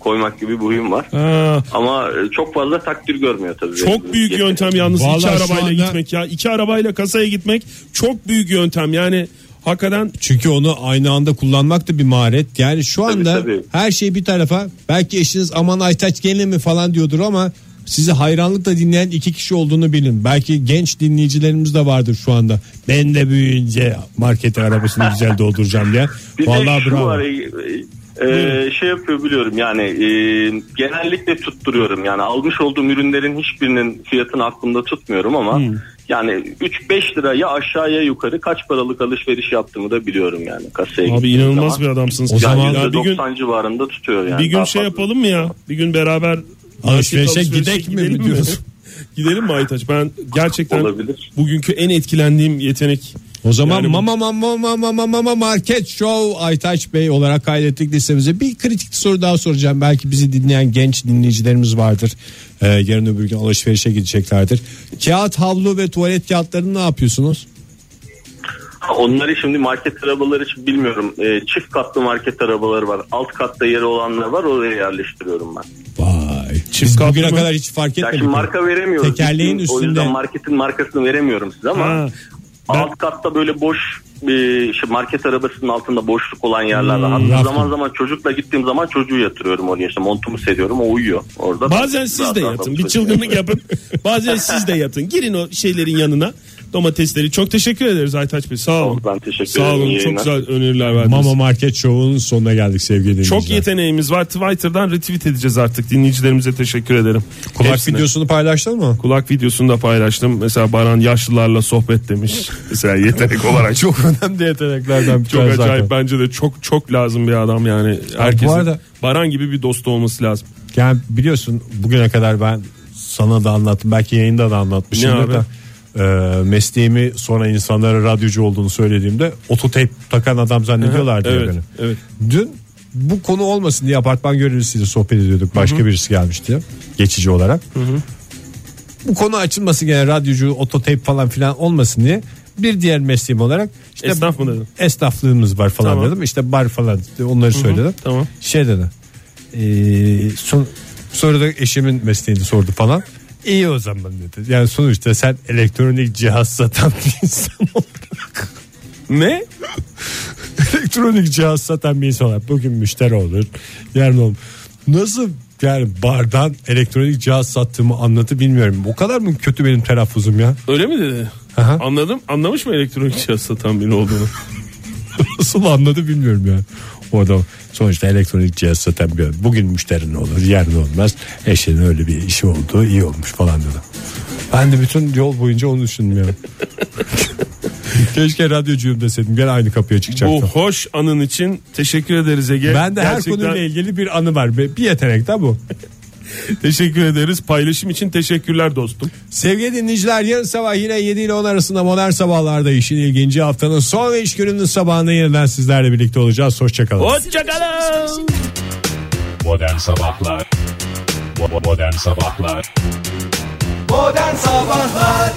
koymak gibi bir huyum var. Ha, Ama e, çok fazla takdir görmüyor tabii. çok benim büyük yöntem yalnız Vallahi iki arabayla anda- gitmek ya. İki arabayla kasaya gitmek çok büyük yöntem. Yani hakikaten Çünkü onu aynı anda kullanmak da bir maharet. Yani şu anda tabii. her şey bir tarafa. Belki eşiniz aman Aytaç gene mi falan diyordur ama sizi hayranlıkla dinleyen iki kişi olduğunu bilin. Belki genç dinleyicilerimiz de vardır şu anda. Ben de büyüyünce market arabasını güzel dolduracağım diye. (laughs) Bir Vallahi de şu bravo. var e, e, şey yapıyor biliyorum yani e, genellikle tutturuyorum yani almış olduğum ürünlerin hiçbirinin fiyatını aklımda tutmuyorum ama yani 3-5 lira ya aşağı ya yukarı kaç paralık alışveriş yaptığımı da biliyorum yani kasaya abi inanılmaz zaman. bir adamsınız. O Yani zaman ya bir gün %90 civarında tutuyor yani. bir gün şey yapalım mı ya? Bir gün beraber Alışverişe gidek mi mi diyorsun? (laughs) gidelim mi Aytaç? Ben gerçekten Olabilir. bugünkü en etkilendiğim yetenek. O zaman Yani- mama mama mama mama mama market show Aytaç Bey olarak kaydettik listemize. Bir kritik soru daha soracağım. Belki bizi dinleyen genç dinleyicilerimiz vardır. Ee, yarın öbür gün alışverişe gideceklerdir. Kağıt havlu ve tuvalet kağıtlarını ne yapıyorsunuz? Onları şimdi market arabaları için bilmiyorum. E, çift katlı market arabaları var. Alt katta yeri olanlar var oraya yerleştiriyorum ben. Vay. Çift Biz bugüne mı? kadar hiç fark Ya etmedik. şimdi marka veremiyoruz. Tekerleğin Bizim- O üstünde yüzden marketin markasını veremiyorum size ama Ha, ben- alt katta böyle boş bir işte market arabasının altında boşluk olan yerler var. Hatta rafting. zaman zaman çocukla gittiğim zaman çocuğu yatırıyorum oraya işte montumu seriyorum o uyuyor orada. Bazen siz de yatın. Bir çılgınlık (laughs) yapın. Bazen siz de yatın. Girin o şeylerin yanına. Domatesleri. Çok teşekkür ederiz Aytaç Bey. Sağ olun. Ben teşekkür Sağ olun. İyi Çok yayınlar. güzel öneriler verdiniz. Mama Market Show'un sonuna geldik sevgili dinleyiciler. Çok yeteneğimiz var. Twitter'dan retweet edeceğiz artık. Dinleyicilerimize teşekkür ederim. Kulak Hepsine. videosunu paylaştın mı? Kulak videosunu da paylaştım. Mesela Baran yaşlılarla sohbet demiş. (laughs) Mesela yetenek olarak. (laughs) Çok önemli yeteneklerden bir Çok acayip zaten. bence de çok çok lazım bir adam yani. Herkesin arada- Baran gibi bir dostu olması lazım. Yani biliyorsun bugüne kadar ben sana da anlattım belki yayında da abi? da e, mesleğimi sonra insanlara radyocu olduğunu söylediğimde ototape takan adam zannediyorlardı evet, beni. evet. Dün bu konu olmasın diye apartman görevlisiyle sohbet ediyorduk. Başka birisi gelmişti geçici olarak. Bu konu açılmasın gene radyocu ototape falan filan olmasın diye bir diğer mesleğim olarak işte Esnaf mı dedin? esnaflığımız var falan Tamam. dedim. İşte bar falan onları söyledim. tamam. Şey dedi. Ee, son, sonra da eşimin mesleğini sordu falan. İyi o zaman dedi. Yani sonuçta sen elektronik cihaz satan bir insan olarak Ne? elektronik cihaz satan bir insan olarak bugün müşteri olur yarın olur. Nasıl yani bardan elektronik cihaz sattığımı anlatı bilmiyorum. O kadar mı kötü benim telaffuzum ya? Öyle mi dedi? Aha. Anladım. Anlamış mı elektronik cihaz satan biri olduğunu? (laughs) Nasıl anladı bilmiyorum yani. O da sonuçta elektronik cihaz satan bir bugün müşterinin olur yarın olmaz. Eşinin öyle bir işi oldu iyi olmuş falan dedi. Ben de bütün yol boyunca onu düşündüm ya. (laughs) Keşke radyocuyum deseydim. Gene aynı kapıya Bu çıkacaktım. hoş anın için teşekkür ederiz Ege. Ben de her Gerçekten konuyla ilgili bir anı var. Bir yetenek de bu. (laughs) teşekkür ederiz. Paylaşım için teşekkürler dostum. Sevgili dinleyiciler yarın sabah yine 7 ile 10 arasında modern sabahlarda işin ilginci haftanın son ve iş gününün sabahında yeniden sizlerle birlikte olacağız. Hoşçakalın. Hoşçakalın. Modern Sabahlar Modern Sabahlar Modern Sabahlar